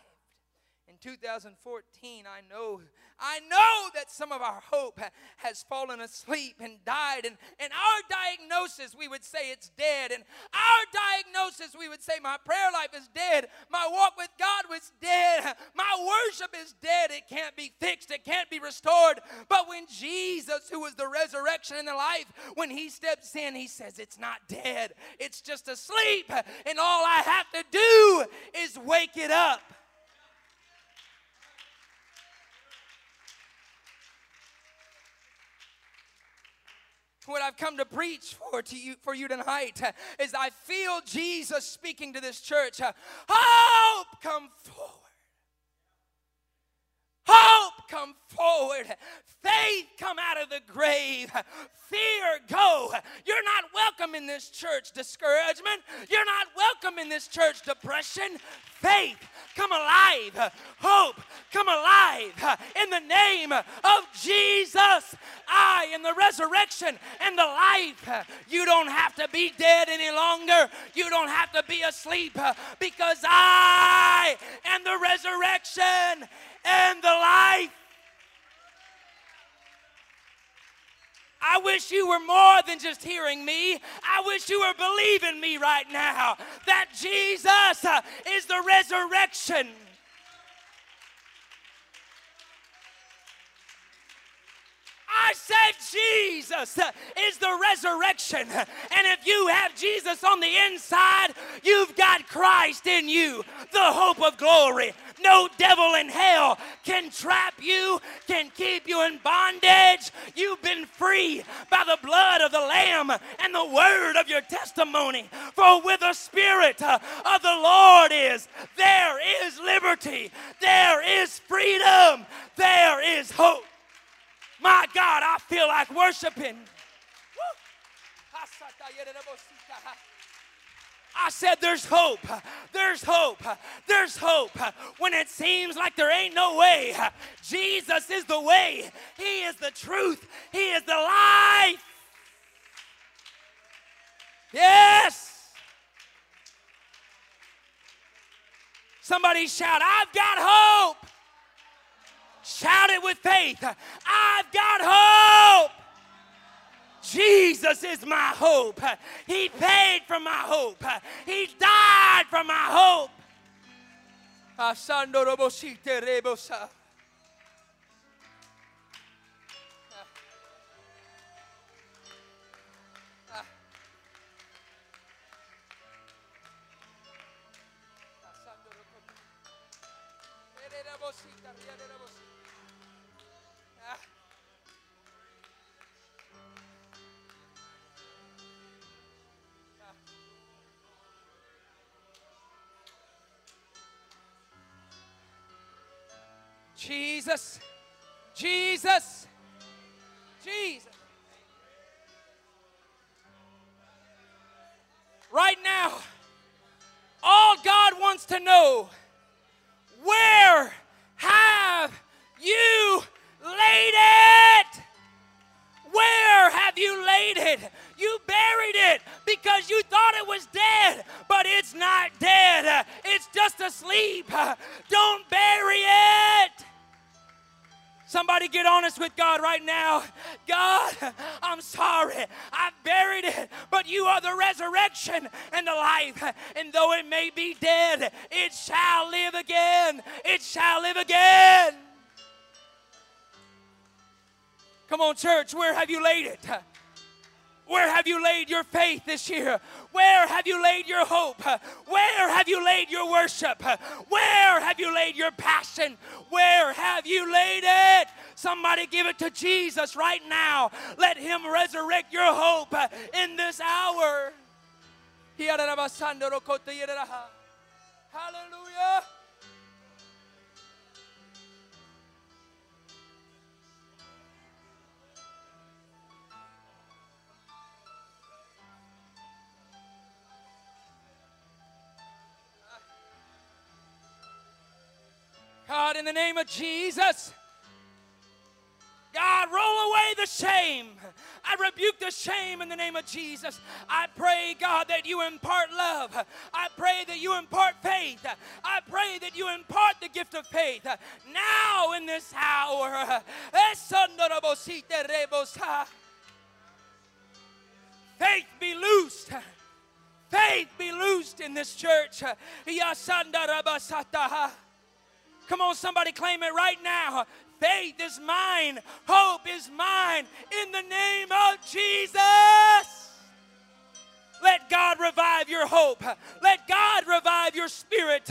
In 2014, I know, I know that some of our hope has fallen asleep and died. And, and our diagnosis, we would say it's dead. And our diagnosis, we would say my prayer life is dead. My walk with God was dead. My worship is dead. It can't be fixed. It can't be restored. But when Jesus, who was the resurrection and the life, when he steps in, he says, It's not dead. It's just asleep. And all I have to do is wake it up. What I've come to preach for to you for you tonight uh, is I feel Jesus speaking to this church. Uh, Hope come forward. Hope come forward. Faith come out of the grave. Fear go. You're not welcome in this church discouragement. You're not welcome in this church depression. Faith come alive. Hope come alive. In the name of Jesus, I am the resurrection and the life. You don't have to be dead any longer. You don't have to be asleep because I am the resurrection and the life. I wish you were more than just hearing me. I wish you were believing me right now that Jesus uh, is the resurrection. I said Jesus is the resurrection. And if you have Jesus on the inside, you've got Christ in you, the hope of glory. No devil in hell can trap you, can keep you in bondage. You've been free by the blood of the Lamb and the word of your testimony. For with the Spirit of the Lord is, there is liberty, there is freedom, there is hope. My God, I feel like worshiping. I said, There's hope. There's hope. There's hope. When it seems like there ain't no way, Jesus is the way. He is the truth. He is the life. Yes. Somebody shout, I've got hope. Shout it with faith. I've got hope. Jesus is my hope. He paid for my hope. He died for my hope. Jesus, Jesus, Jesus. Right now, all God wants to know where have you laid it? Where have you laid it? You buried it because you thought it was dead, but it's not dead. It's just asleep. Don't bury it. Somebody get honest with God right now. God, I'm sorry. I buried it, but you are the resurrection and the life. And though it may be dead, it shall live again. It shall live again. Come on, church, where have you laid it? Where have you laid your faith this year? Where have you laid your hope? Where have you laid your worship? Where have you laid your passion? Where have you laid it? Somebody give it to Jesus right now. Let Him resurrect your hope in this hour. Hallelujah. God, in the name of Jesus. God, roll away the shame. I rebuke the shame in the name of Jesus. I pray, God, that you impart love. I pray that you impart faith. I pray that you impart the gift of faith now in this hour. Eh, faith be loosed. Faith be loosed in this church. Come on, somebody claim it right now. Faith is mine, hope is mine in the name of Jesus. Let God revive your hope. Let God revive your spirit.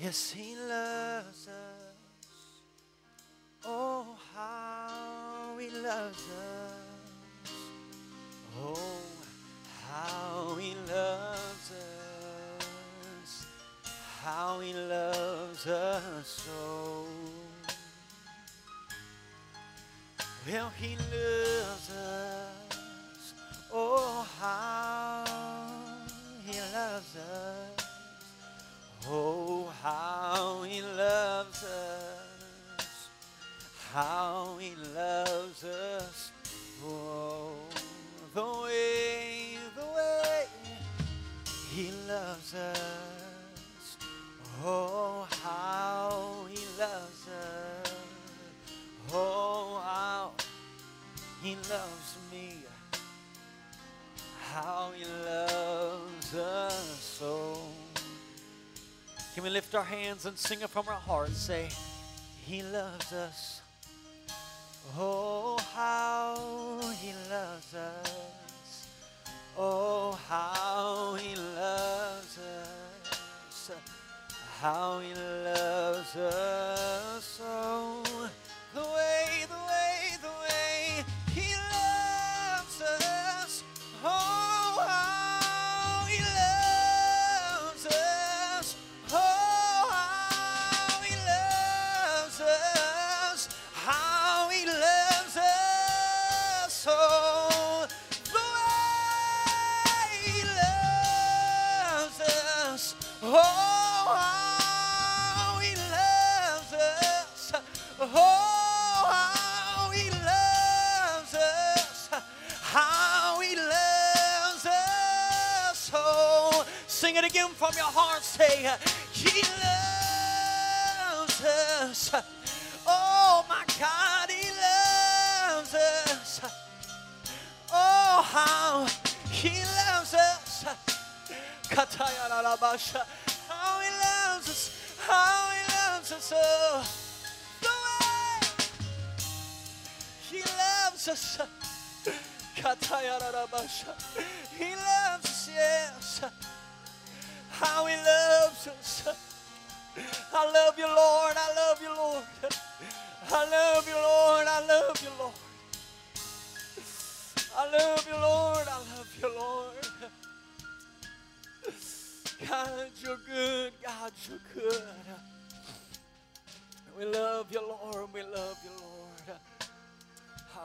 Yes, He loves us. Oh, how He loves us. Oh, how He loves us. How He loves us so. Well, He loves us. Oh, how He loves us. Oh, how he loves us. How he loves us. Oh, the way, the way he loves us. Oh, how he loves us. Oh, how he loves me. How he loves us. Can we lift our hands and sing it from our hearts? Say, He loves us. Oh, how He loves us. Oh, how He loves us. How He loves us. Oh, Oh, how He loves us. How He loves us. Oh, sing it again from your heart. Say, He loves us. Oh, my God, He loves us. Oh, how He loves us. How He loves us. How He loves us. Oh, He loves us. He loves us, yes. How He loves us. I love you, Lord. I love you, Lord. I love you, Lord. I love you, Lord. I love you, Lord. I love you, Lord. God, you're good. God, you're good. We love you, Lord. We love you, Lord.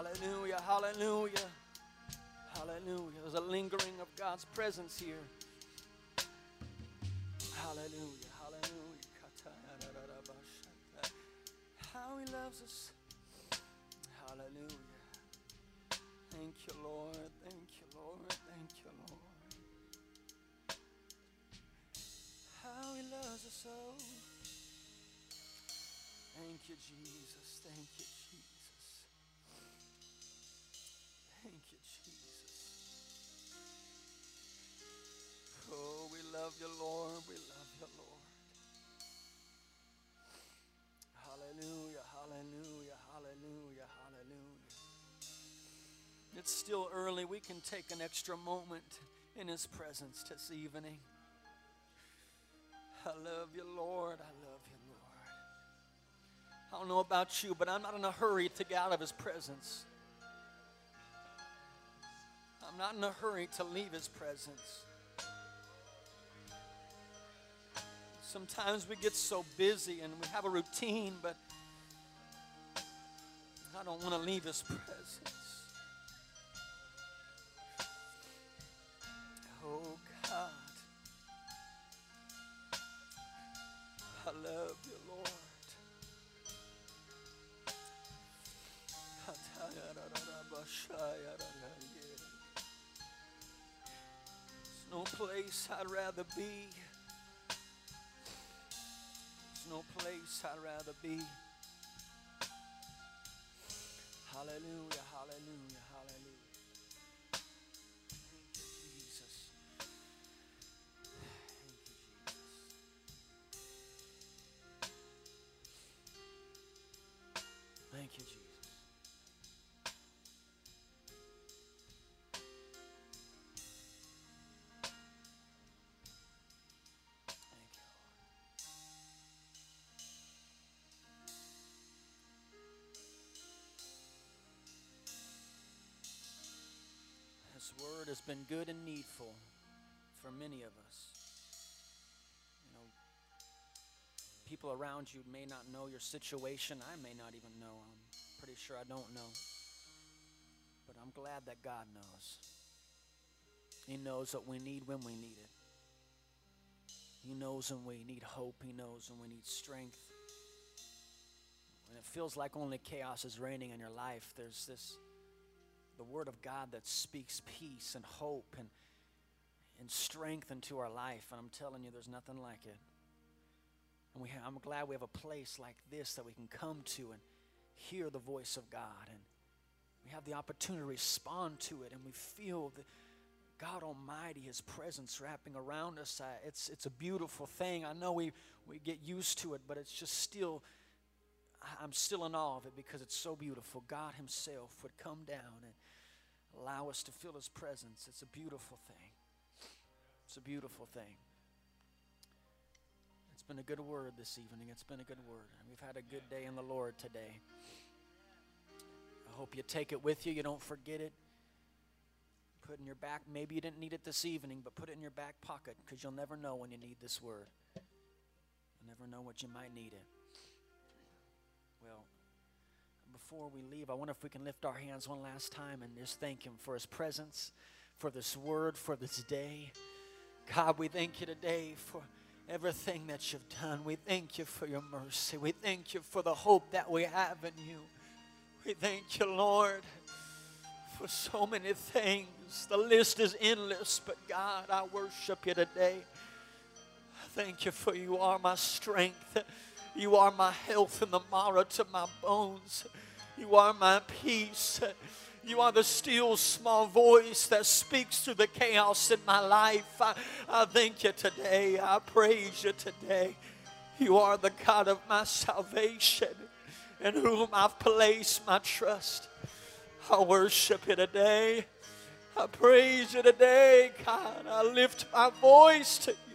Hallelujah. Hallelujah. Hallelujah. There's a lingering of God's presence here. Hallelujah. Hallelujah. How he loves us. Hallelujah. Thank you, Lord. Thank you, Lord. Thank you, Lord. How he loves us so. Thank you, Jesus. Thank you, love you, Lord. We love you, Lord. Hallelujah, hallelujah, hallelujah, hallelujah. It's still early. We can take an extra moment in His presence this evening. I love you, Lord. I love you, Lord. I don't know about you, but I'm not in a hurry to get out of His presence. I'm not in a hurry to leave His presence. Sometimes we get so busy and we have a routine, but I don't want to leave His presence. Oh God, I love you, Lord. There's no place I'd rather be. No place I'd rather be. Hallelujah, hallelujah. Has been good and needful for many of us. You know, people around you may not know your situation. I may not even know. I'm pretty sure I don't know. But I'm glad that God knows. He knows what we need when we need it. He knows when we need hope. He knows when we need strength. When it feels like only chaos is reigning in your life, there's this the Word of God that speaks peace and hope and, and strength into our life. And I'm telling you, there's nothing like it. And we have, I'm glad we have a place like this that we can come to and hear the voice of God. And we have the opportunity to respond to it. And we feel the, God Almighty, His presence wrapping around us. Uh, it's, it's a beautiful thing. I know we, we get used to it, but it's just still, I'm still in awe of it because it's so beautiful. God Himself would come down and allow us to feel His presence. It's a beautiful thing. It's a beautiful thing. It's been a good word this evening. It's been a good word. We've had a good day in the Lord today. I hope you take it with you. You don't forget it put in your back. Maybe you didn't need it this evening, but put it in your back pocket because you'll never know when you need this word. You'll never know what you might need it. Well, before we leave, I wonder if we can lift our hands one last time and just thank Him for His presence, for this word, for this day. God, we thank you today for everything that you've done. We thank you for your mercy. We thank you for the hope that we have in you. We thank you, Lord for so many things. The list is endless, but God, I worship you today. Thank you for you are my strength. You are my health and the marrow to my bones. You are my peace. You are the still small voice that speaks through the chaos in my life. I, I thank you today. I praise you today. You are the God of my salvation in whom I've placed my trust. I worship you today. I praise you today, God. I lift my voice to you.